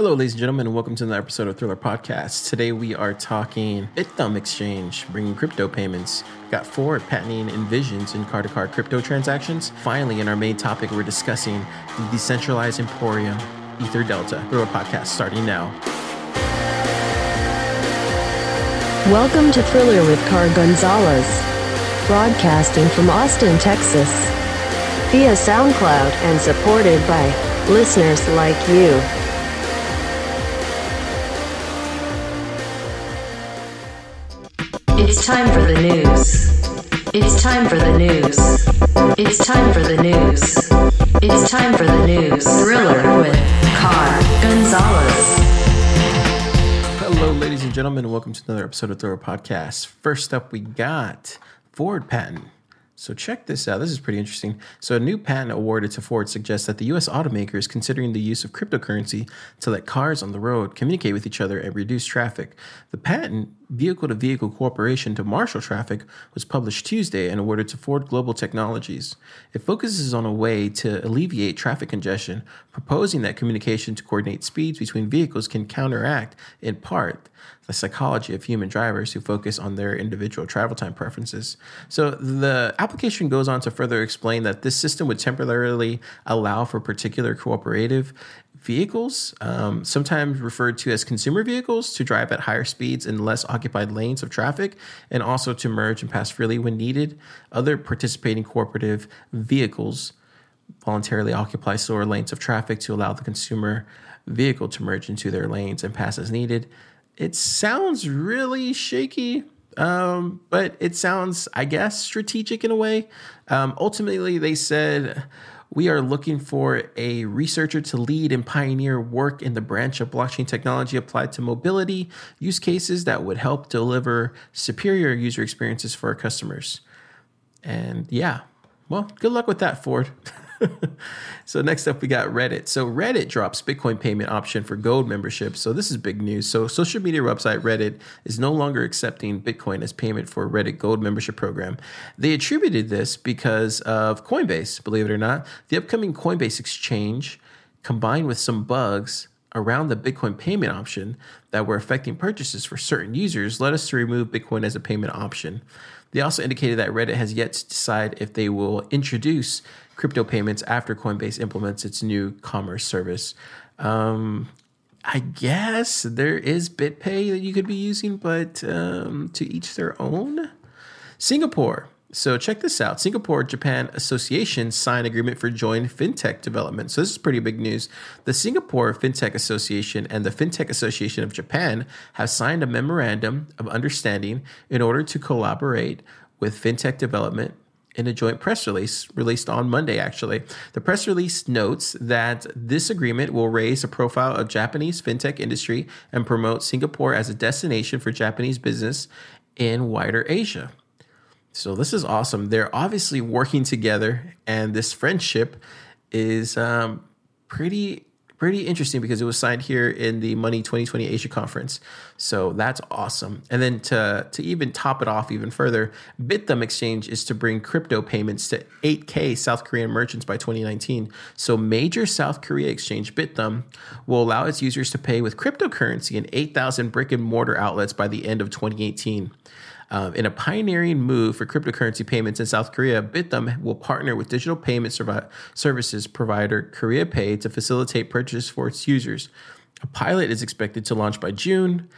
Hello, ladies and gentlemen, and welcome to another episode of Thriller Podcast. Today we are talking Bithumb Exchange, bringing crypto payments. Got Ford patenting envisions in car to car crypto transactions. Finally, in our main topic, we're discussing the decentralized emporium, EtherDelta. Thriller Podcast starting now. Welcome to Thriller with Car Gonzalez, broadcasting from Austin, Texas, via SoundCloud and supported by listeners like you. It's time for the news. It's time for the news. It's time for the news. It's time for the news. Thriller with Car Gonzalez. Hello, ladies and gentlemen, and welcome to another episode of Thriller Podcast. First up, we got Ford patent. So check this out. This is pretty interesting. So a new patent awarded to Ford suggests that the U.S. automaker is considering the use of cryptocurrency to let cars on the road communicate with each other and reduce traffic. The patent, vehicle-to-vehicle cooperation to marshal traffic, was published Tuesday and awarded to Ford Global Technologies. It focuses on a way to alleviate traffic congestion, proposing that communication to coordinate speeds between vehicles can counteract, in part, the psychology of human drivers who focus on their individual travel time preferences. So the application goes on to further explain that this system would temporarily allow for particular cooperative vehicles, um, sometimes referred to as consumer vehicles, to drive at higher speeds in less occupied lanes of traffic, and also to merge and pass freely when needed. Other participating cooperative vehicles voluntarily occupy slower lanes of traffic to allow the consumer vehicle to merge into their lanes and pass as needed it sounds really shaky, um, but it sounds, I guess, strategic in a way. Um, ultimately, they said we are looking for a researcher to lead and pioneer work in the branch of blockchain technology applied to mobility use cases that would help deliver superior user experiences for our customers. And yeah, well, good luck with that, Ford. so next up we got Reddit. So Reddit drops Bitcoin payment option for Gold membership. So this is big news. So social media website Reddit is no longer accepting Bitcoin as payment for Reddit Gold membership program. They attributed this because of Coinbase, believe it or not. The upcoming Coinbase exchange combined with some bugs around the Bitcoin payment option that were affecting purchases for certain users led us to remove Bitcoin as a payment option. They also indicated that Reddit has yet to decide if they will introduce crypto payments after Coinbase implements its new commerce service. Um, I guess there is BitPay that you could be using, but um, to each their own. Singapore. So check this out. Singapore Japan Association signed agreement for joint fintech development. So this is pretty big news. The Singapore Fintech Association and the Fintech Association of Japan have signed a memorandum of understanding in order to collaborate with fintech development in a joint press release released on Monday, actually. The press release notes that this agreement will raise the profile of Japanese fintech industry and promote Singapore as a destination for Japanese business in wider Asia. So this is awesome. They're obviously working together, and this friendship is um, pretty pretty interesting because it was signed here in the Money 2020 Asia conference. So that's awesome. And then to, to even top it off even further, Bithumb Exchange is to bring crypto payments to 8K South Korean merchants by 2019. So major South Korea exchange Bithumb will allow its users to pay with cryptocurrency in 8,000 brick and mortar outlets by the end of 2018. Um, in a pioneering move for cryptocurrency payments in South Korea, Bithumb will partner with digital payment servi- services provider Korea Pay to facilitate purchase for its users. A pilot is expected to launch by June,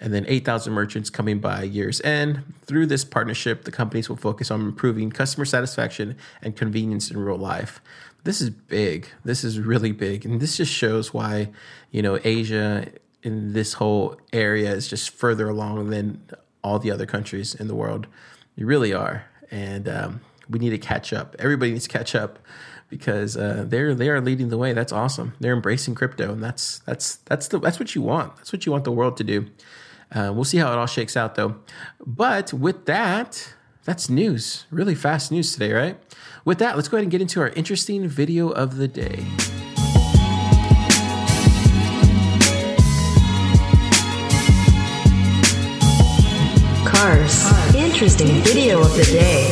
and then 8,000 merchants coming by year's end. Through this partnership, the companies will focus on improving customer satisfaction and convenience in real life. This is big. This is really big. And this just shows why, you know, Asia in this whole area is just further along than all the other countries in the world. You really are, and um, we need to catch up. Everybody needs to catch up because uh, they're they are leading the way. That's awesome. They're embracing crypto, and that's that's that's the that's what you want. That's what you want the world to do. Uh, we'll see how it all shakes out, though. But with that, that's news. Really fast news today, right? With that, let's go ahead and get into our interesting video of the day. Interesting video of the day.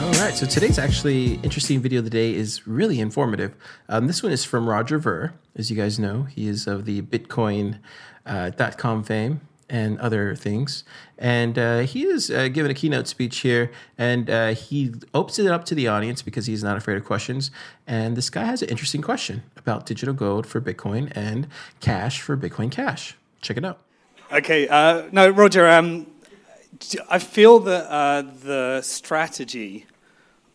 All right, so today's actually interesting video of the day is really informative. Um, this one is from Roger Ver. As you guys know, he is of the Bitcoin.com uh, fame and other things. And uh, he is uh, giving a keynote speech here, and uh, he opens it up to the audience because he's not afraid of questions. And this guy has an interesting question about digital gold for Bitcoin and cash for Bitcoin Cash. Check it out. Okay, uh, no, Roger. Um, I feel that uh, the strategy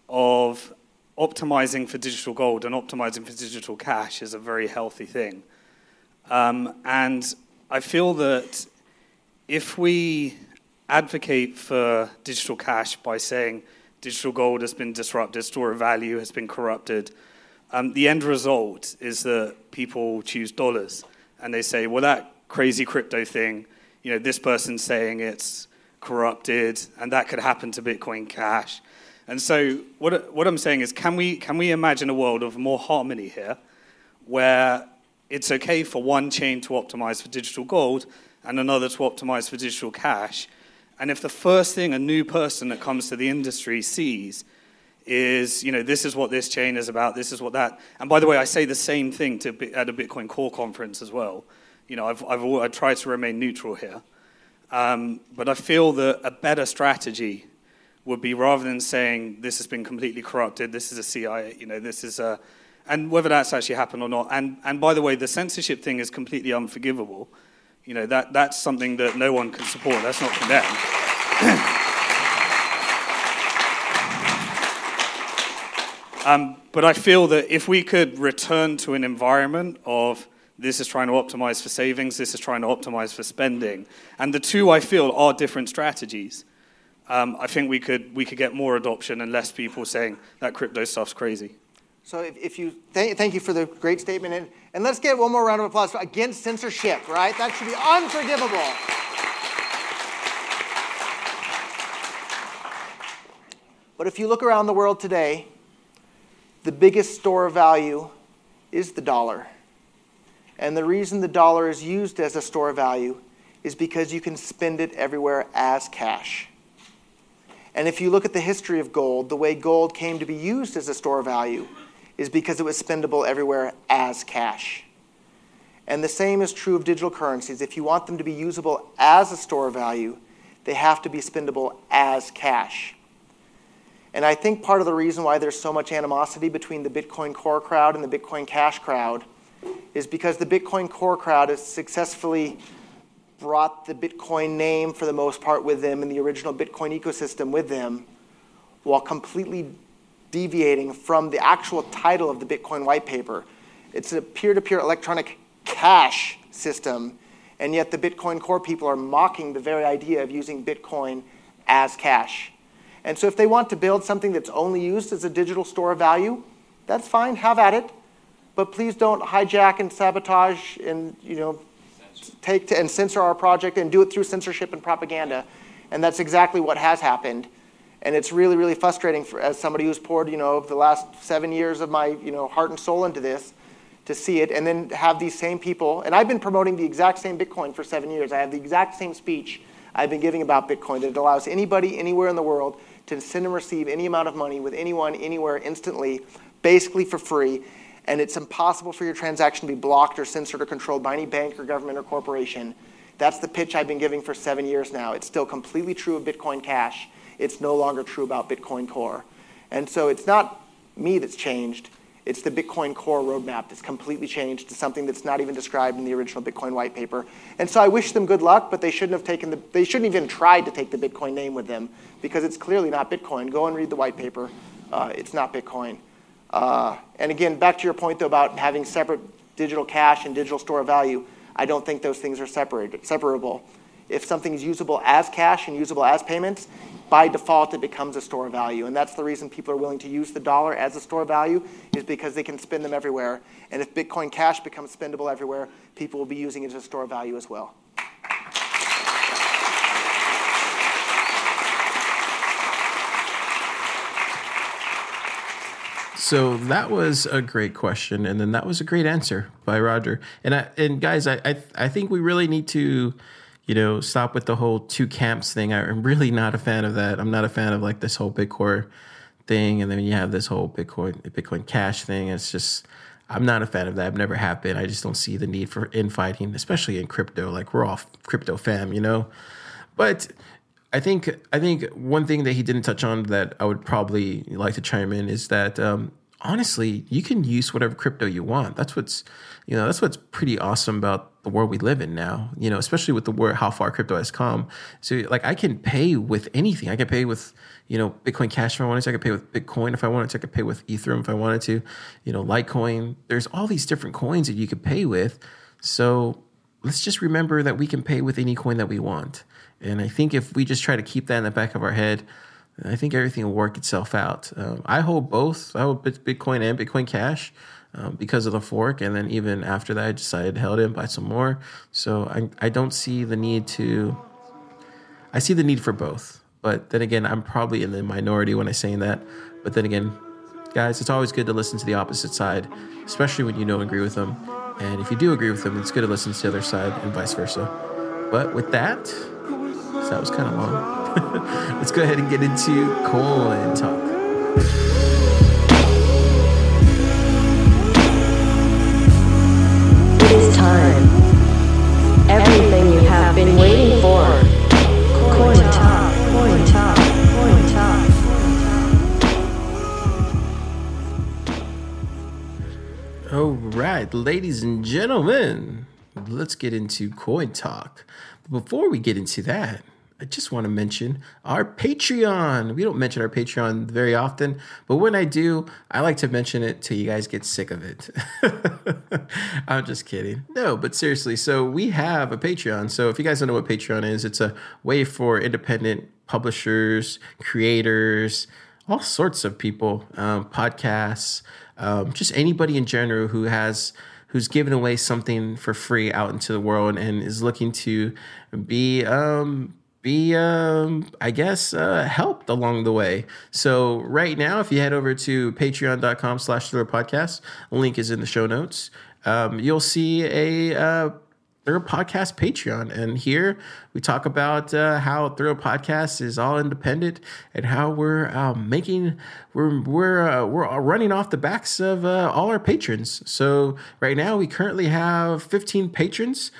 of optimizing for digital gold and optimizing for digital cash is a very healthy thing. Um, and I feel that if we advocate for digital cash by saying digital gold has been disrupted, store of value has been corrupted, um, the end result is that people choose dollars and they say, well, that crazy crypto thing, you know, this person saying it's corrupted and that could happen to Bitcoin Cash. And so, what, what I'm saying is, can we, can we imagine a world of more harmony here where it's okay for one chain to optimize for digital gold and another to optimize for digital cash? And if the first thing a new person that comes to the industry sees is, you know, this is what this chain is about, this is what that. And by the way, I say the same thing to, at a Bitcoin Core conference as well. You know, I've, I've, I try to remain neutral here. Um, but I feel that a better strategy would be rather than saying this has been completely corrupted, this is a CIA, you know, this is a, and whether that's actually happened or not. And, and by the way, the censorship thing is completely unforgivable. You know, that, that's something that no one can support. That's not condemned. um, but I feel that if we could return to an environment of this is trying to optimize for savings, this is trying to optimize for spending, and the two I feel are different strategies um, I think we could, we could get more adoption and less people saying that crypto stuff's crazy. So if, if you th- thank you for the great statement, and, and let's get one more round of applause against censorship, right? That should be unforgivable. But if you look around the world today, the biggest store of value is the dollar. And the reason the dollar is used as a store of value is because you can spend it everywhere as cash. And if you look at the history of gold, the way gold came to be used as a store of value is because it was spendable everywhere as cash. And the same is true of digital currencies. If you want them to be usable as a store of value, they have to be spendable as cash. And I think part of the reason why there's so much animosity between the Bitcoin Core crowd and the Bitcoin Cash crowd is because the Bitcoin Core crowd has successfully brought the Bitcoin name for the most part with them and the original Bitcoin ecosystem with them while completely deviating from the actual title of the Bitcoin white paper. It's a peer to peer electronic cash system, and yet the Bitcoin core people are mocking the very idea of using Bitcoin as cash. And so if they want to build something that's only used as a digital store of value, that's fine, have at it. But please don't hijack and sabotage and you know take to, and censor our project and do it through censorship and propaganda. And that's exactly what has happened. And it's really, really frustrating for, as somebody who's poured, you know, the last seven years of my, you know, heart and soul into this to see it and then have these same people. And I've been promoting the exact same Bitcoin for seven years. I have the exact same speech I've been giving about Bitcoin that it allows anybody anywhere in the world to send and receive any amount of money with anyone anywhere instantly, basically for free and it's impossible for your transaction to be blocked or censored or controlled by any bank or government or corporation. That's the pitch I've been giving for seven years now. It's still completely true of Bitcoin Cash. It's no longer true about Bitcoin Core. And so it's not me that's changed. It's the Bitcoin Core roadmap that's completely changed to something that's not even described in the original Bitcoin white paper. And so I wish them good luck, but they shouldn't have taken the, they shouldn't even tried to take the Bitcoin name with them because it's clearly not Bitcoin. Go and read the white paper. Uh, it's not Bitcoin. Uh, and again, back to your point though about having separate digital cash and digital store of value, I don't think those things are separated, separable. If something is usable as cash and usable as payments, by default it becomes a store of value. And that's the reason people are willing to use the dollar as a store of value is because they can spend them everywhere. And if Bitcoin Cash becomes spendable everywhere, people will be using it as a store of value as well. So that was a great question, and then that was a great answer by Roger. And I, and guys, I, I I think we really need to, you know, stop with the whole two camps thing. I'm really not a fan of that. I'm not a fan of like this whole Bitcoin thing, and then you have this whole Bitcoin Bitcoin Cash thing. It's just I'm not a fan of that. I've never been. I just don't see the need for infighting, especially in crypto. Like we're all crypto fam, you know. But I think I think one thing that he didn't touch on that I would probably like to chime in is that um, honestly, you can use whatever crypto you want. That's what's you know that's what's pretty awesome about the world we live in now. You know, especially with the word how far crypto has come. So like I can pay with anything. I can pay with you know Bitcoin Cash if I wanted to. I could pay with Bitcoin if I wanted to. I could pay with Ethereum if I wanted to. You know, Litecoin. There's all these different coins that you could pay with. So let's just remember that we can pay with any coin that we want. And I think if we just try to keep that in the back of our head, I think everything will work itself out. Um, I hold both. I hold Bitcoin and Bitcoin Cash um, because of the fork, and then even after that, I decided to held and buy some more. So I I don't see the need to. I see the need for both, but then again, I'm probably in the minority when I'm saying that. But then again, guys, it's always good to listen to the opposite side, especially when you don't agree with them. And if you do agree with them, it's good to listen to the other side and vice versa. But with that, so that was kind of long. Let's go ahead and get into coin talk. It is time. Everything you have been waiting for. Coin talk. Coin talk. Coin talk. All right, ladies and gentlemen, let's get into coin talk. Before we get into that, I just want to mention our Patreon. We don't mention our Patreon very often, but when I do, I like to mention it till you guys get sick of it. I'm just kidding. No, but seriously, so we have a Patreon. So if you guys don't know what Patreon is, it's a way for independent publishers, creators, all sorts of people, um, podcasts, um, just anybody in general who has who's giving away something for free out into the world and is looking to be um, be um, I guess uh, helped along the way. So right now, if you head over to patreon.com slash thriller podcast, link is in the show notes. Um, you'll see a uh, Thrill Podcast Patreon. And here we talk about uh, how Thrill Podcast is all independent and how we're uh, making, we're, we're, uh, we're running off the backs of uh, all our patrons. So right now we currently have 15 patrons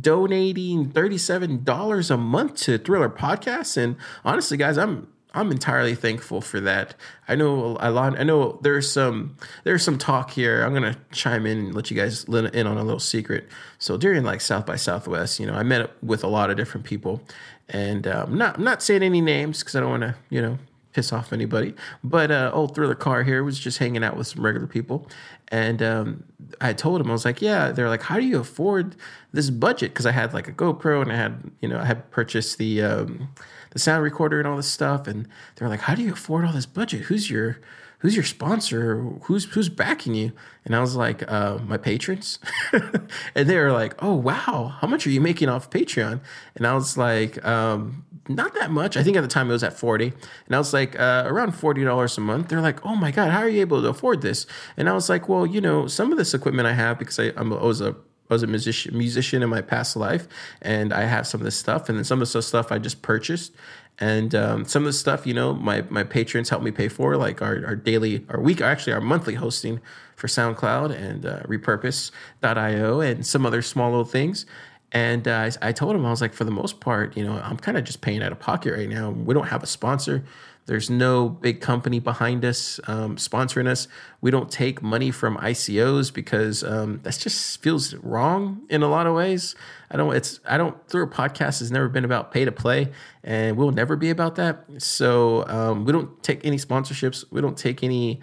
donating $37 a month to Thriller Podcast. And honestly, guys, I'm I'm entirely thankful for that. I know a lot. I know there's some there's some talk here. I'm gonna chime in and let you guys in on a little secret. So during like South by Southwest, you know, I met with a lot of different people, and um, not I'm not saying any names because I don't want to you know piss off anybody. But uh, old Thriller Car here was just hanging out with some regular people, and um, I told him I was like, yeah. They're like, how do you afford this budget? Because I had like a GoPro and I had you know I had purchased the. Um, the sound recorder and all this stuff. And they're like, "How do you afford all this budget? Who's your who's your sponsor? Who's who's backing you?" And I was like, uh, "My patrons." and they were like, "Oh wow, how much are you making off Patreon?" And I was like, um, "Not that much. I think at the time it was at forty. And I was like, uh, "Around forty dollars a month." They're like, "Oh my god, how are you able to afford this?" And I was like, "Well, you know, some of this equipment I have because I, I'm, I was a I was a musician musician in my past life, and I have some of this stuff, and then some of the stuff I just purchased, and um, some of the stuff you know my my patrons help me pay for, like our our daily, our week, actually our monthly hosting for SoundCloud and uh, Repurpose.io and some other small little things. And uh, I, I told him I was like, for the most part, you know, I'm kind of just paying out of pocket right now. We don't have a sponsor. There's no big company behind us um, sponsoring us. We don't take money from ICOs because um, that just feels wrong in a lot of ways. I don't. It's I don't. Thriller Podcast has never been about pay to play, and we'll never be about that. So um, we don't take any sponsorships. We don't take any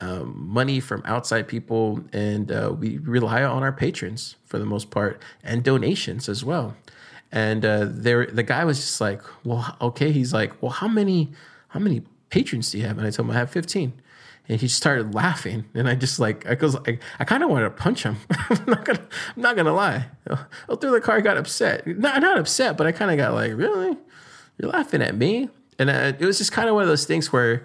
um, money from outside people, and uh, we rely on our patrons for the most part and donations as well. And uh, there, the guy was just like, "Well, okay." He's like, "Well, how many, how many patrons do you have?" And I told him I have fifteen. And he started laughing, and I just like I goes I, I kind of wanted to punch him. I'm not gonna lie. Oh, through the car, I got upset. Not not upset, but I kind of got like, really, you're laughing at me, and uh, it was just kind of one of those things where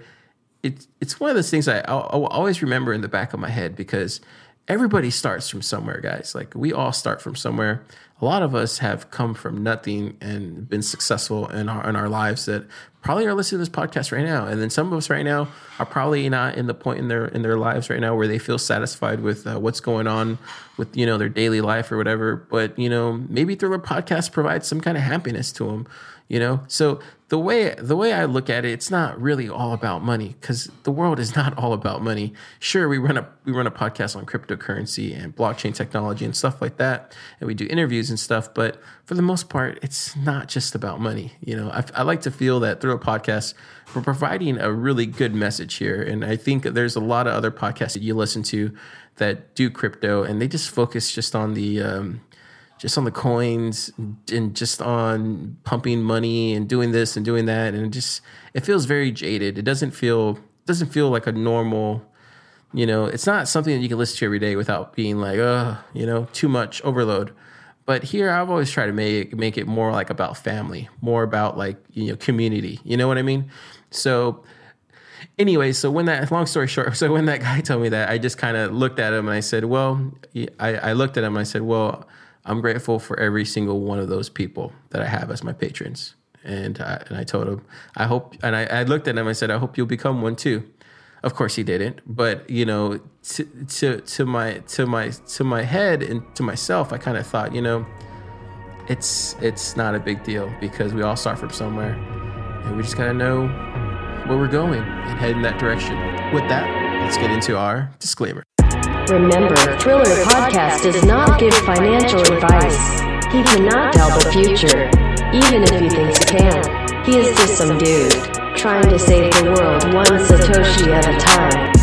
it's it's one of those things I I'll, I'll always remember in the back of my head because everybody starts from somewhere, guys. Like we all start from somewhere. A lot of us have come from nothing and been successful in our in our lives that probably are listening to this podcast right now. And then some of us right now are probably not in the point in their in their lives right now where they feel satisfied with uh, what's going on with you know their daily life or whatever. But you know maybe the podcast provides some kind of happiness to them. You know, so the way the way I look at it, it's not really all about money because the world is not all about money. Sure, we run a we run a podcast on cryptocurrency and blockchain technology and stuff like that, and we do interviews and stuff. But for the most part, it's not just about money. You know, I, I like to feel that Thriller Podcast, we're providing a really good message here, and I think there's a lot of other podcasts that you listen to that do crypto, and they just focus just on the um, just on the coins and just on pumping money and doing this and doing that. And it just it feels very jaded. It doesn't feel doesn't feel like a normal you know it's not something that you can listen to every day without being like uh you know too much overload. But here i've always tried to make make it more like about family more about like you know community. You know what i mean? So anyway so when that long story short so when that guy told me that i just kind of looked at him and i said well I, I looked at him and i said well I'm grateful for every single one of those people that I have as my patrons. And I, and I told him, I hope, and I, I looked at him, I said, I hope you'll become one too. Of course he didn't, but you know, to, to, to my, to my, to my head and to myself, I kind of thought, you know, it's, it's not a big deal because we all start from somewhere and we just gotta know where we're going and head in that direction. With that, let's get into our disclaimer. Remember, Thriller Podcast does not give financial advice. He cannot tell the future, even if he thinks he can. He is just some dude, trying to save the world one Satoshi at a time.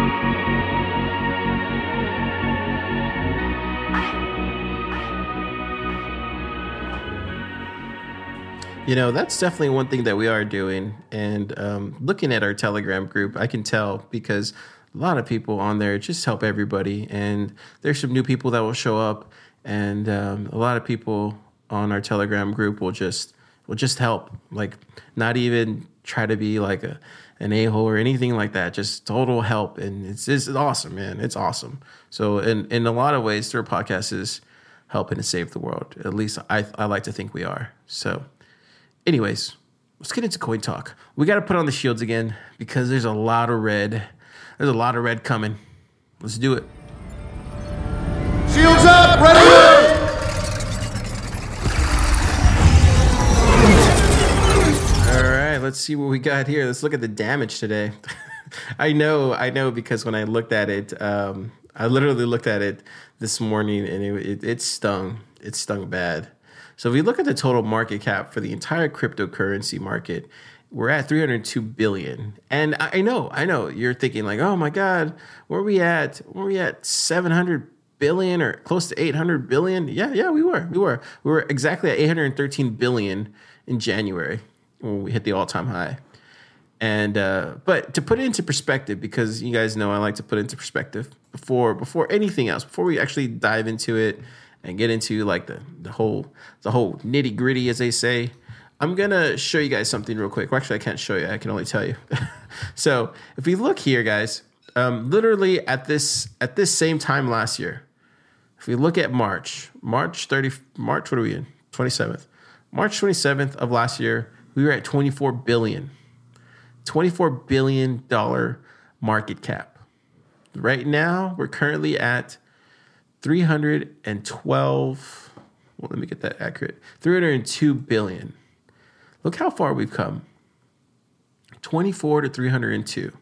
You know, that's definitely one thing that we are doing. And um, looking at our Telegram group, I can tell because a lot of people on there just help everybody. And there's some new people that will show up, and um, a lot of people on our Telegram group will just will just help. Like, not even try to be like a an a hole or anything like that. Just total help, and it's it's awesome, man. It's awesome. So, in in a lot of ways, Thriller Podcast is helping to save the world. At least I I like to think we are. So. Anyways, let's get into coin talk. We got to put on the shields again because there's a lot of red. There's a lot of red coming. Let's do it. Shields up, ready! All right, let's see what we got here. Let's look at the damage today. I know, I know, because when I looked at it, um, I literally looked at it this morning and it, it, it stung. It stung bad. So if we look at the total market cap for the entire cryptocurrency market, we're at 302 billion. And I know, I know you're thinking like, oh my God, where are we at? Where are we at 700 billion or close to 800 billion? Yeah, yeah, we were. We were. We were exactly at 813 billion in January when we hit the all-time high. And uh, but to put it into perspective, because you guys know I like to put it into perspective before before anything else, before we actually dive into it and get into like the, the whole the whole nitty gritty, as they say. I'm gonna show you guys something real quick. Well, actually, I can't show you. I can only tell you. so if we look here, guys, um, literally at this at this same time last year, if we look at March, March 30, March, what are we in? 27th. March 27th of last year, we were at 24 billion. 24 billion dollar market cap. Right now, we're currently at 312 well, let me get that accurate 302 billion. Look how far we've come. 24 to 302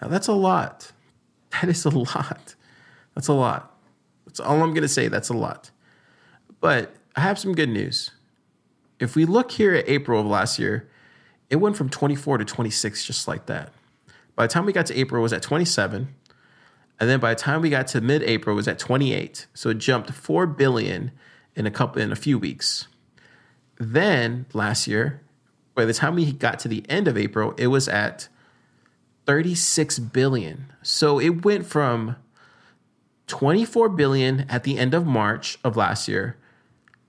now that's a lot. That is a lot. That's a lot. That's all i'm going to say that's a lot. But i have some good news. If we look here at april of last year it went from 24 to 26 just like that. By the time we got to april it was at 27 and then by the time we got to mid-April, it was at 28. So it jumped 4 billion in a couple in a few weeks. Then last year, by the time we got to the end of April, it was at 36 billion. So it went from 24 billion at the end of March of last year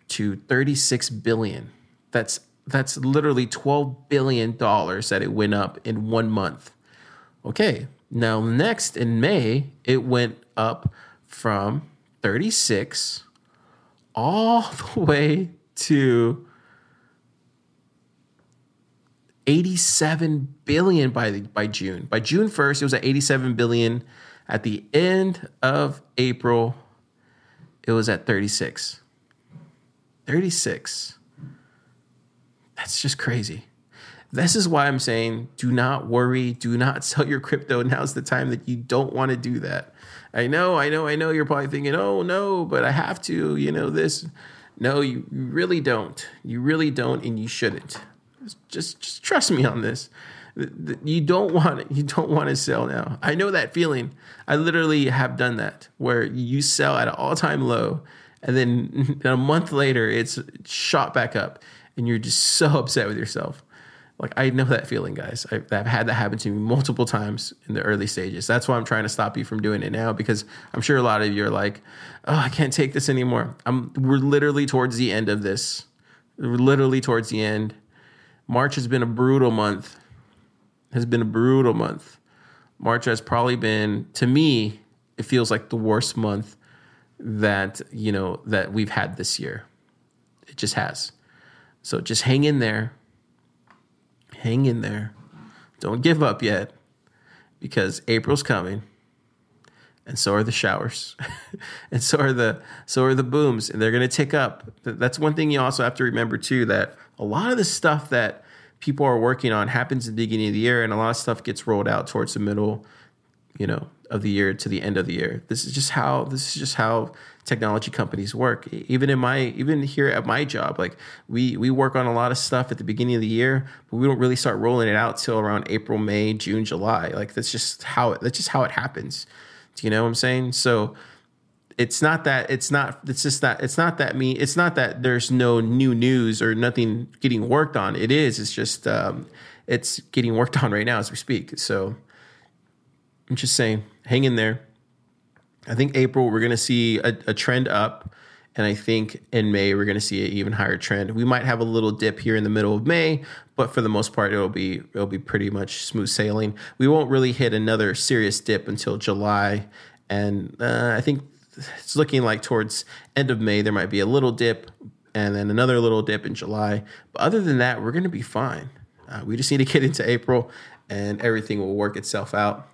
to 36 billion. That's That's literally $12 billion that it went up in one month. Okay. Now, next in May, it went up from 36 all the way to 87 billion by the, by June. By June 1st, it was at 87 billion. At the end of April, it was at 36. 36. That's just crazy. This is why I'm saying do not worry, do not sell your crypto. Now's the time that you don't want to do that. I know, I know, I know you're probably thinking, "Oh no, but I have to, you know, this." No, you really don't. You really don't and you shouldn't. Just just trust me on this. You don't want it. You don't want to sell now. I know that feeling. I literally have done that where you sell at an all-time low and then a month later it's shot back up and you're just so upset with yourself. Like I know that feeling, guys. I've, I've, had that happen to me multiple times in the early stages. That's why I'm trying to stop you from doing it now because I'm sure a lot of you are like, "Oh, I can't take this anymore." I'm we're literally towards the end of this. We're literally towards the end. March has been a brutal month. Has been a brutal month. March has probably been to me, it feels like the worst month that, you know, that we've had this year. It just has. So just hang in there hang in there. Don't give up yet because April's coming. And so are the showers. and so are the so are the booms and they're going to tick up. That's one thing you also have to remember too that a lot of the stuff that people are working on happens at the beginning of the year and a lot of stuff gets rolled out towards the middle, you know, of the year to the end of the year. This is just how this is just how technology companies work. Even in my even here at my job, like we we work on a lot of stuff at the beginning of the year, but we don't really start rolling it out till around April, May, June, July. Like that's just how it, that's just how it happens. Do you know what I'm saying? So it's not that it's not it's just that it's not that me it's not that there's no new news or nothing getting worked on. It is. It's just um, it's getting worked on right now as we speak. So I'm just saying, hang in there I think April we're going to see a, a, trend up, and I think in May we're going to see an even higher trend. We might have a little dip here in the middle of May, but for the most part it'll be it'll be pretty much smooth sailing. We won't really hit another serious dip until July, and uh, I think it's looking like towards end of May there might be a little dip, and then another little dip in July. But other than that, we're going to be fine. Uh, we just need to get into April, and everything will work itself out.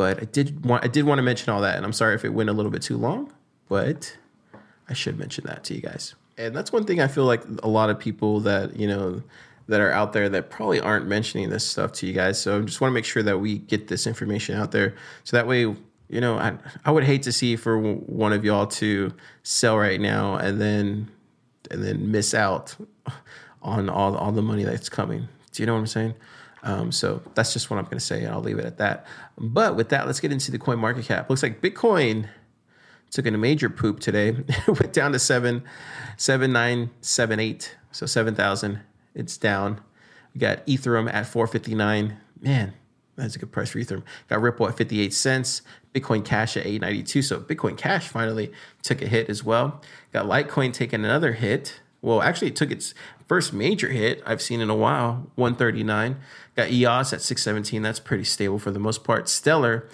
But I did want I did want to mention all that, and I'm sorry if it went a little bit too long, but I should mention that to you guys. And that's one thing I feel like a lot of people that you know that are out there that probably aren't mentioning this stuff to you guys. So I just want to make sure that we get this information out there, so that way you know I I would hate to see for one of y'all to sell right now and then and then miss out on all all the money that's coming. Do you know what I'm saying? Um, so that's just what I'm going to say, and I'll leave it at that. But with that, let's get into the coin market cap. Looks like Bitcoin took a major poop today. went down to seven, seven nine seven eight, so seven thousand. It's down. We got Ethereum at four fifty nine. Man, that's a good price for Ethereum. Got Ripple at fifty eight cents. Bitcoin Cash at eight ninety two. So Bitcoin Cash finally took a hit as well. Got Litecoin taking another hit. Well, actually, it took its first major hit I've seen in a while, 139. Got EOS at 617. That's pretty stable for the most part. Stellar,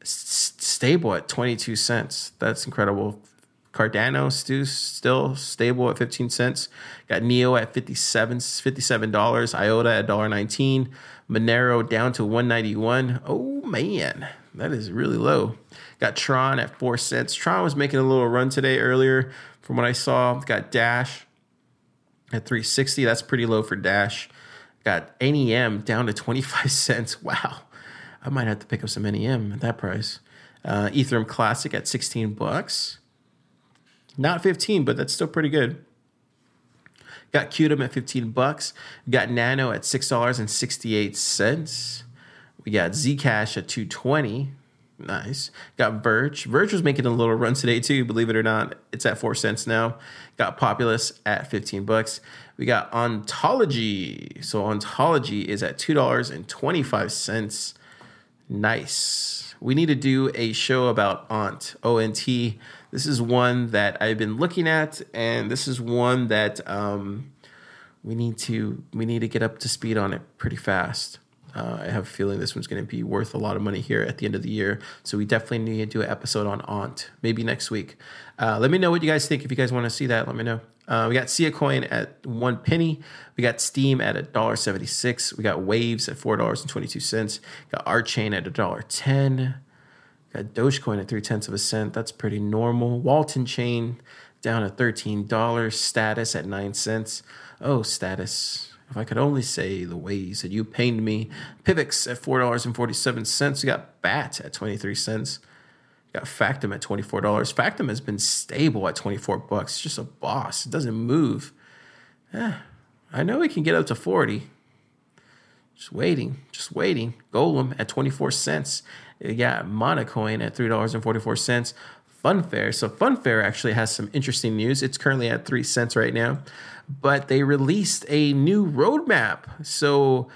s- stable at 22 cents. That's incredible. Cardano still still stable at 15 cents. Got Neo at 57 $57. IOTA at $1.19. Monero down to 191. Oh man, that is really low. Got Tron at 4 cents. Tron was making a little run today earlier from what I saw. Got Dash at 360. That's pretty low for Dash. Got NEM down to 25 cents. Wow. I might have to pick up some NEM at that price. Uh, Ethereum Classic at 16 bucks. Not 15, but that's still pretty good. Got Qtum at 15 bucks. Got Nano at $6.68. We got Zcash at 220. Nice. Got Verge. Verge was making a little run today too, believe it or not. It's at 4 cents now. Got Populous at 15 bucks. We got Ontology. So Ontology is at $2.25. Nice. We need to do a show about Ont, O N T. This is one that I've been looking at, and this is one that um, we need to we need to get up to speed on it pretty fast. Uh, I have a feeling this one's going to be worth a lot of money here at the end of the year. So we definitely need to do an episode on Ont, maybe next week. Uh, let me know what you guys think. If you guys want to see that, let me know. Uh, we got Siacoin at one penny. We got Steem at a dollar seventy six. We got Waves at four dollars and twenty two cents. Got Art Chain at a dollar ten. Got Dogecoin at three tenths of a cent. That's pretty normal. Waltonchain down at thirteen dollars. Status at nine cents. Oh, status. If I could only say the ways that you pained me. Pivx at four dollars and forty seven cents. We got Bat at twenty three cents. Got Factom at twenty four dollars. Factom has been stable at twenty four bucks. It's Just a boss. It doesn't move. Eh, I know it can get up to forty. Just waiting, just waiting. Golem at twenty four cents. You got MonaCoin at three dollars and forty four cents. Funfair. So Funfair actually has some interesting news. It's currently at three cents right now, but they released a new roadmap. So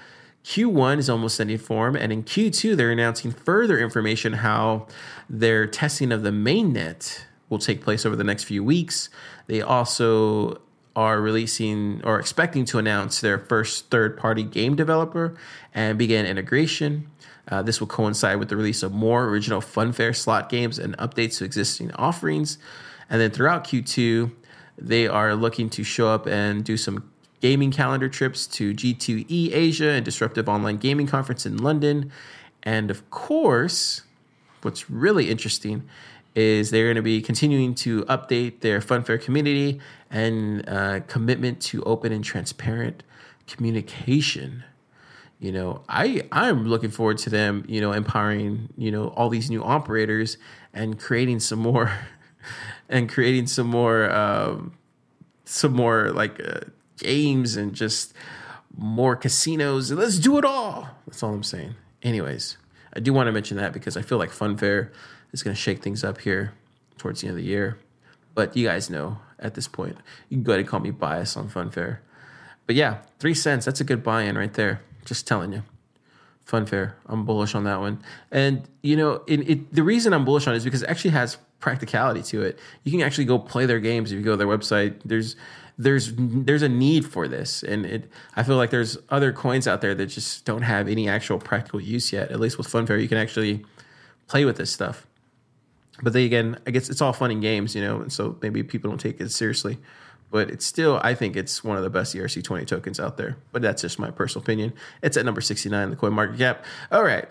Q1 is almost ending form, and in Q2 they're announcing further information how their testing of the mainnet will take place over the next few weeks. They also are releasing or expecting to announce their first third-party game developer and begin integration. Uh, this will coincide with the release of more original Funfair slot games and updates to existing offerings. And then throughout Q2, they are looking to show up and do some gaming calendar trips to G2E Asia and Disruptive Online Gaming Conference in London. And of course, what's really interesting is they're going to be continuing to update their Funfair community and uh, commitment to open and transparent communication you know i i'm looking forward to them you know empowering you know all these new operators and creating some more and creating some more um some more like uh, games and just more casinos and let's do it all that's all i'm saying anyways i do want to mention that because i feel like funfair is going to shake things up here towards the end of the year but you guys know at this point you can go ahead and call me bias on funfair but yeah three cents that's a good buy-in right there just telling you. Funfair. I'm bullish on that one. And, you know, it, it, the reason I'm bullish on it is because it actually has practicality to it. You can actually go play their games if you go to their website. There's there's there's a need for this and it I feel like there's other coins out there that just don't have any actual practical use yet. At least with Funfair you can actually play with this stuff. But then again, I guess it's all fun and games, you know, and so maybe people don't take it seriously but it's still I think it's one of the best ERC20 tokens out there. But that's just my personal opinion. It's at number 69 in the coin market cap. All right.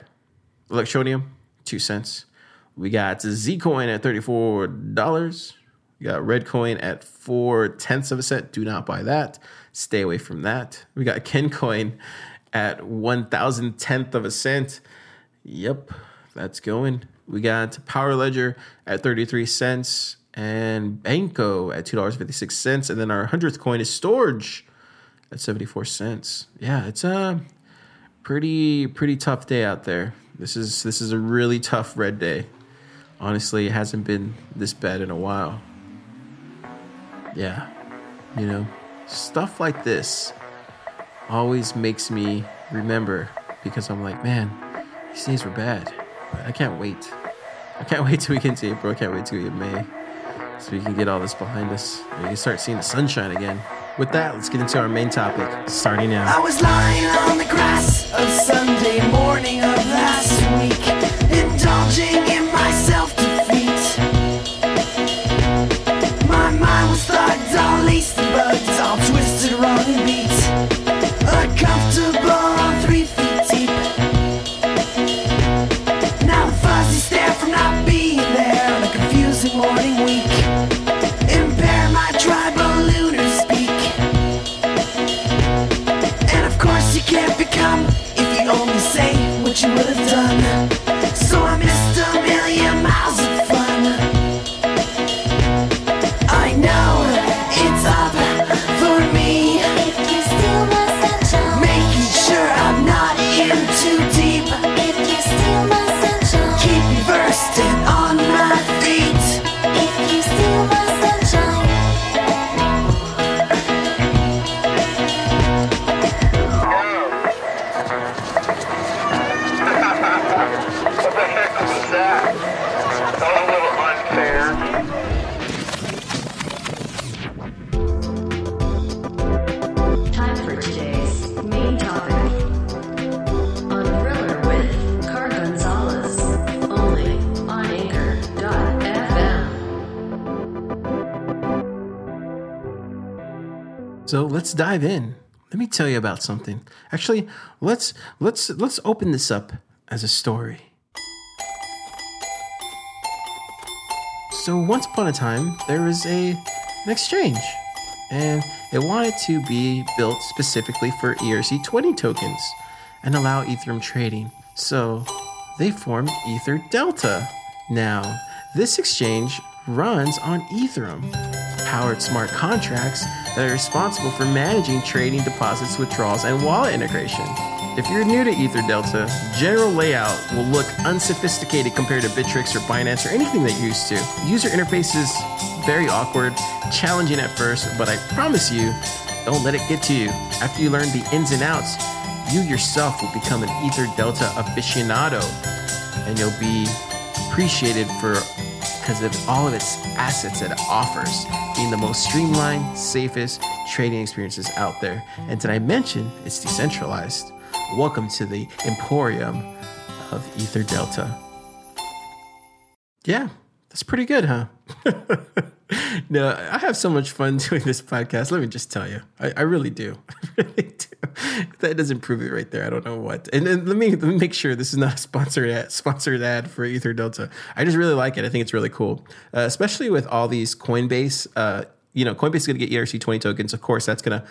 Electroneum, two cents. We got Zcoin at $34. We got Reddcoin at four tenths of a cent. Do not buy that. Stay away from that. We got Kencoin at one thousand tenth of a cent. Yep, that's going. We got Power Ledger at 33 cents and Bancor at two dollars fifty six cents, and then our hundredth coin is Storj at seventy four cents. Yeah, it's a pretty pretty tough day out there. This is this is a really tough red day. Honestly, it hasn't been this bad in a while. Yeah, you know, stuff like this always makes me remember because I'm like, man, these days were bad. I can't wait. I can't wait till we get to April. I can't wait till we get May so we can get all this behind us. And we can start seeing the sunshine again. With that, let's get into our main topic, starting now. I was lying on the grass of Sunday morning of last week, indulging in and bugged, all twisted, wrong and beat. Uncomfortable on three feet deep. Now the fuzzy stare from not being there on a confusing morning week. Impair my tribal lunar speak. And of course you can't become if you only say what you would have done. So let's dive in. Let me tell you about something. Actually, let's let's let's open this up as a story. So once upon a time, there was a an exchange, and it wanted to be built specifically for ERC20 tokens and allow Ethereum trading. So they formed EtherDelta. Now, this exchange runs on Ethereum, powered smart contracts that are responsible for managing trading deposits, withdrawals, and wallet integration. If you're new to EtherDelta, general layout will look unsophisticated compared to Bittrex or Binance or anything that you're used to. User interface is very awkward, challenging at first, but I promise you, don't let it get to you. After you learn the ins and outs, you yourself will become an Ether Delta aficionado and you'll be appreciated for because of all of its assets that it offers, being the most streamlined, safest trading experiences out there. And did I mention it's decentralized? Welcome to the emporium of EtherDelta. Yeah, that's pretty good, huh? no, I have so much fun doing this podcast. Let me just tell you, I, I really do. I really do. That doesn't prove it right there. I don't know what. And, let me let me make sure this is not a sponsored ad, sponsored ad for EtherDelta. I just really like it. I think it's really cool, uh, especially with all these Coinbase. Uh, you know, Coinbase is going to get ERC20 tokens. Of course, that's going to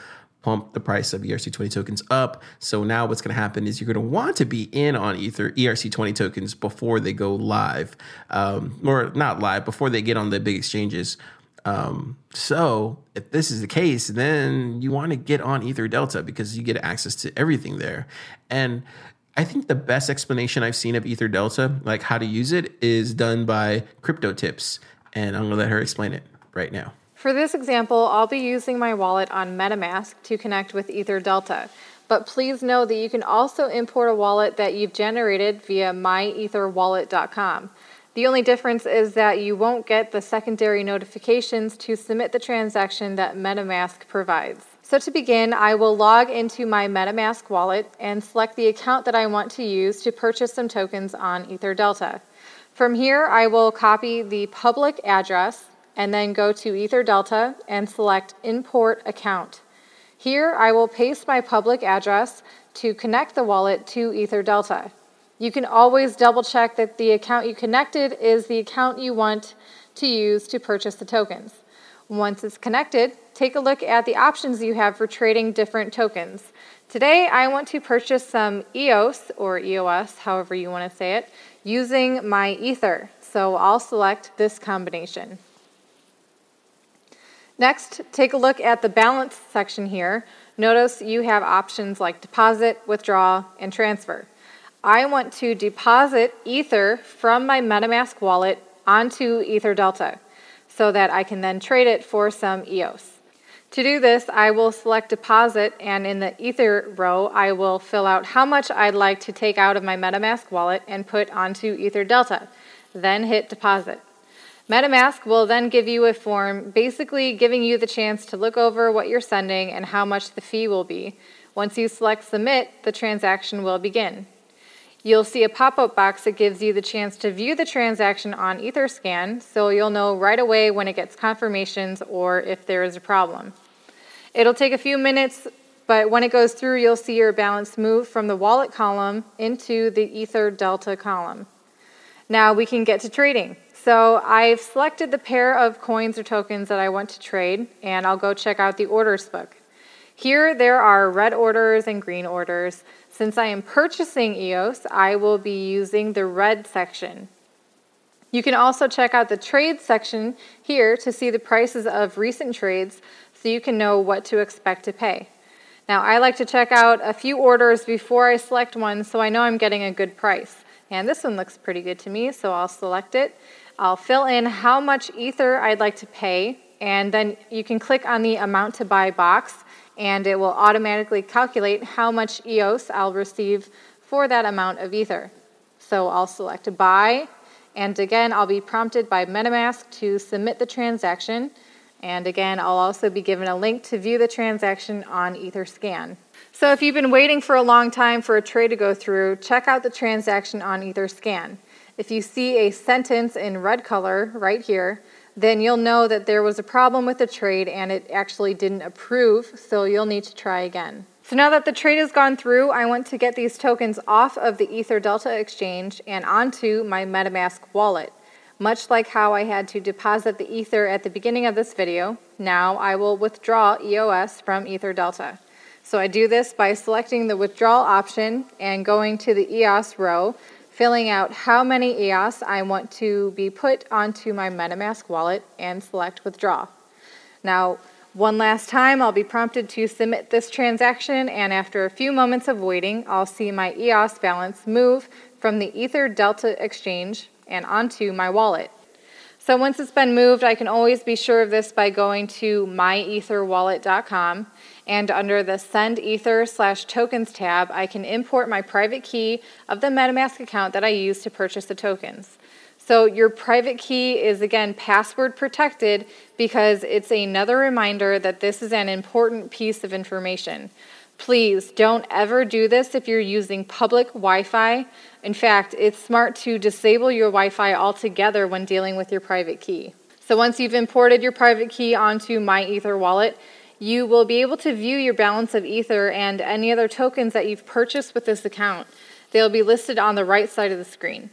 pump the price of ERC20 tokens up. So now what's going to happen is you're going to want to be in on Ether ERC20 tokens before they go live, um, or not live before they get on the big exchanges. Um, so if this is the case, then you want to get on EtherDelta because you get access to everything there. And I think the best explanation I've seen of EtherDelta, like how to use it, is done by CryptoTips. And I'm going to let her explain it right now. For this example, I'll be using my wallet on MetaMask to connect with EtherDelta. But please know that you can also import a wallet that you've generated via myetherwallet.com. The only difference is that you won't get the secondary notifications to submit the transaction that MetaMask provides. So to begin, I will log into my MetaMask wallet and select the account that I want to use to purchase some tokens on EtherDelta. From here, I will copy the public address and then go to EtherDelta and select Import Account. Here, I will paste my public address to connect the wallet to EtherDelta. You can always double check that the account you connected is the account you want to use to purchase the tokens. Once it's connected, take a look at the options you have for trading different tokens. Today, I want to purchase some EOS or EOS, however you want to say it, using my Ether. So I'll select this combination. Next, take a look at the balance section here. Notice you have options like deposit, withdraw, and transfer. I want to deposit Ether from my MetaMask wallet onto EtherDelta so that I can then trade it for some EOS. To do this, I will select deposit and in the Ether row, I will fill out how much I'd like to take out of my MetaMask wallet and put onto EtherDelta. Then hit deposit. MetaMask will then give you a form basically giving you the chance to look over what you're sending and how much the fee will be. Once you select submit, the transaction will begin. You'll see a pop up box that gives you the chance to view the transaction on Etherscan, so you'll know right away when it gets confirmations or if there is a problem. It'll take a few minutes, but when it goes through, you'll see your balance move from the wallet column into the EtherDelta column. Now we can get to trading. So I've selected the pair of coins or tokens that I want to trade, and I'll go check out the orders book. Here there are red orders and green orders. Since I am purchasing EOS, I will be using the red section. You can also check out the trade section here to see the prices of recent trades so you can know what to expect to pay. Now, I like to check out a few orders before I select one so I know I'm getting a good price. And this one looks pretty good to me, so I'll select it. I'll fill in how much Ether I'd like to pay, and then you can click on the amount to buy box, and it will automatically calculate how much EOS I'll receive for that amount of Ether. So I'll select buy, and again, I'll be prompted by MetaMask to submit the transaction. And again, I'll also be given a link to view the transaction on Etherscan. So if you've been waiting for a long time for a trade to go through, check out the transaction on Etherscan. If you see a sentence in red color right here, then you'll know that there was a problem with the trade and it actually didn't approve, so you'll need to try again. So now that the trade has gone through, I want to get these tokens off of the EtherDelta exchange and onto my MetaMask wallet. Much like how I had to deposit the Ether at the beginning of this video, now I will withdraw EOS from EtherDelta. So I do this by selecting the withdrawal option and going to the EOS row, filling out how many EOS I want to be put onto my MetaMask wallet and select withdraw. Now, one last time, I'll be prompted to submit this transaction, and after a few moments of waiting, I'll see my EOS balance move from the EtherDelta exchange and onto my wallet. So once it's been moved, I can always be sure of this by going to myetherwallet.com and under the send ether slash tokens tab, I can import my private key of the MetaMask account that I use to purchase the tokens. So your private key is again password protected because it's another reminder that this is an important piece of information. Please don't ever do this if you're using public Wi Fi. In fact, it's smart to disable your Wi Fi altogether when dealing with your private key. So once you've imported your private key onto My Ether wallet, you will be able to view your balance of Ether and any other tokens that you've purchased with this account. They'll be listed on the right side of the screen.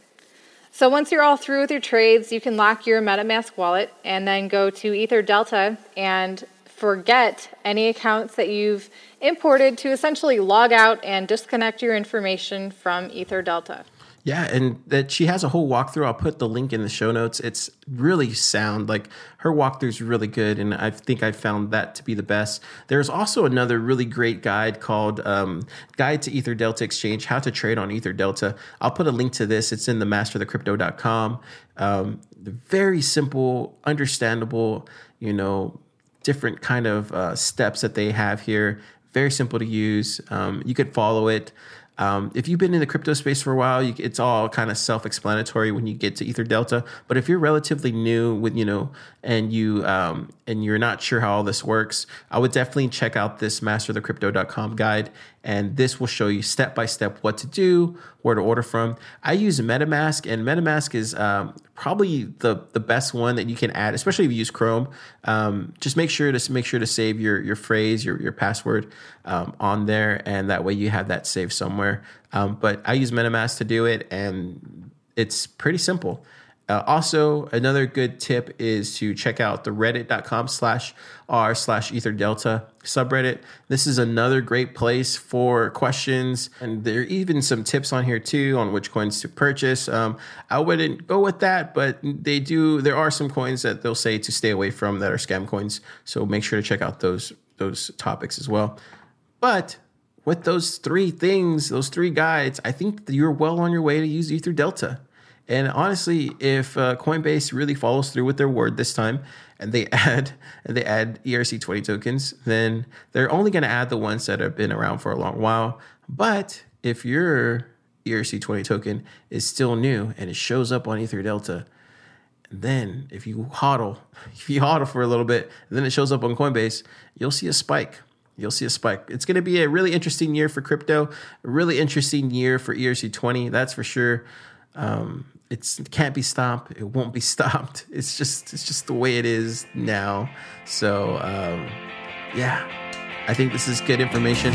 So once you're all through with your trades, you can lock your MetaMask wallet and then go to EtherDelta and forget any accounts that you've imported to essentially log out and disconnect your information from EtherDelta. Yeah, and that she has a whole walkthrough. I'll put the link in the show notes. It's really sound. Like her walkthrough is really good, and I think I found that to be the best. There's also another really great guide called um, Guide to EtherDelta Exchange: How to Trade on EtherDelta. I'll put a link to this. It's in the masterthecrypto.com. Um, very simple, understandable. You know, different kind of uh, steps that they have here. Very simple to use. Um, you could follow it. Um, if you've been in the crypto space for a while, you, it's all kind of self-explanatory when you get to EtherDelta. But if you're relatively new with you know, and you um, and you're not sure how all this works, I would definitely check out this masterthecrypto.com guide, and this will show you step by step what to do, where to order from. I use MetaMask, and MetaMask is um, probably the the best one that you can add, especially if you use Chrome. Um, just make sure to make sure to save your your phrase, your your password um, on there, and that way you have that saved somewhere. Um, but I use MetaMask to do it, and it's pretty simple. Uh, also, another good tip is to check out the reddit.com slash r slash ether delta subreddit. This is another great place for questions, and there are even some tips on here too on which coins to purchase. Um, I wouldn't go with that, but they do. There are some coins that they'll say to stay away from that are scam coins. So make sure to check out those those topics as well. But with those three things, those three guides, I think you're well on your way to use EtherDelta. And honestly, if uh, Coinbase really follows through with their word this time, and they add and they add ERC20 tokens, then they're only going to add the ones that have been around for a long while. But if your ERC20 token is still new and it shows up on EtherDelta, then if you hodl, if you hodl for a little bit, and then it shows up on Coinbase, you'll see a spike. You'll see a spike. It's going to be a really interesting year for crypto, a really interesting year for ERC20, that's for sure. Um, it's it can't be stopped. It won't be stopped. It's just it's just the way it is now. So um, yeah, I think this is good information.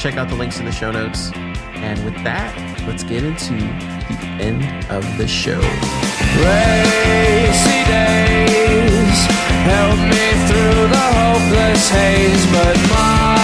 Check out the links in the show notes. And with that, let's get into the end of the show. Days help me through the hopeless haze, but my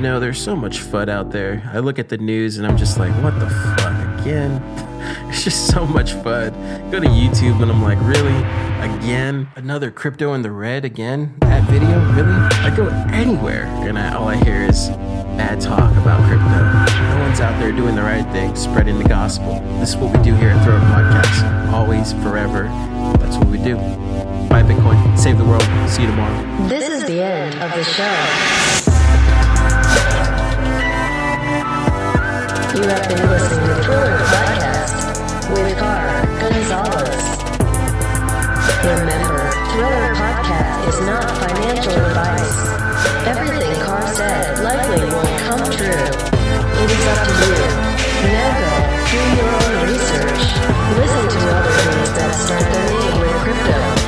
know, there's so much FUD out there. I look at the news and I'm just like, what the fuck again? It's just so much FUD. Go to YouTube and I'm like, really? Again? Another crypto in the red again? That video? Really? I go anywhere and I, all I hear is bad talk about crypto. No one's out there doing the right thing, spreading the gospel. This is what we do here at Thriller Podcast. Always, forever. That's what we do. Buy Bitcoin, save the world. See you tomorrow. This is the end of the show. You have been listening to Thriller Podcast with Car Gonzalez. Remember, Thriller Podcast is not financial advice. Everything Car said likely won't come true. It is up to you. Now go do your own research. Listen to other things that start their name with crypto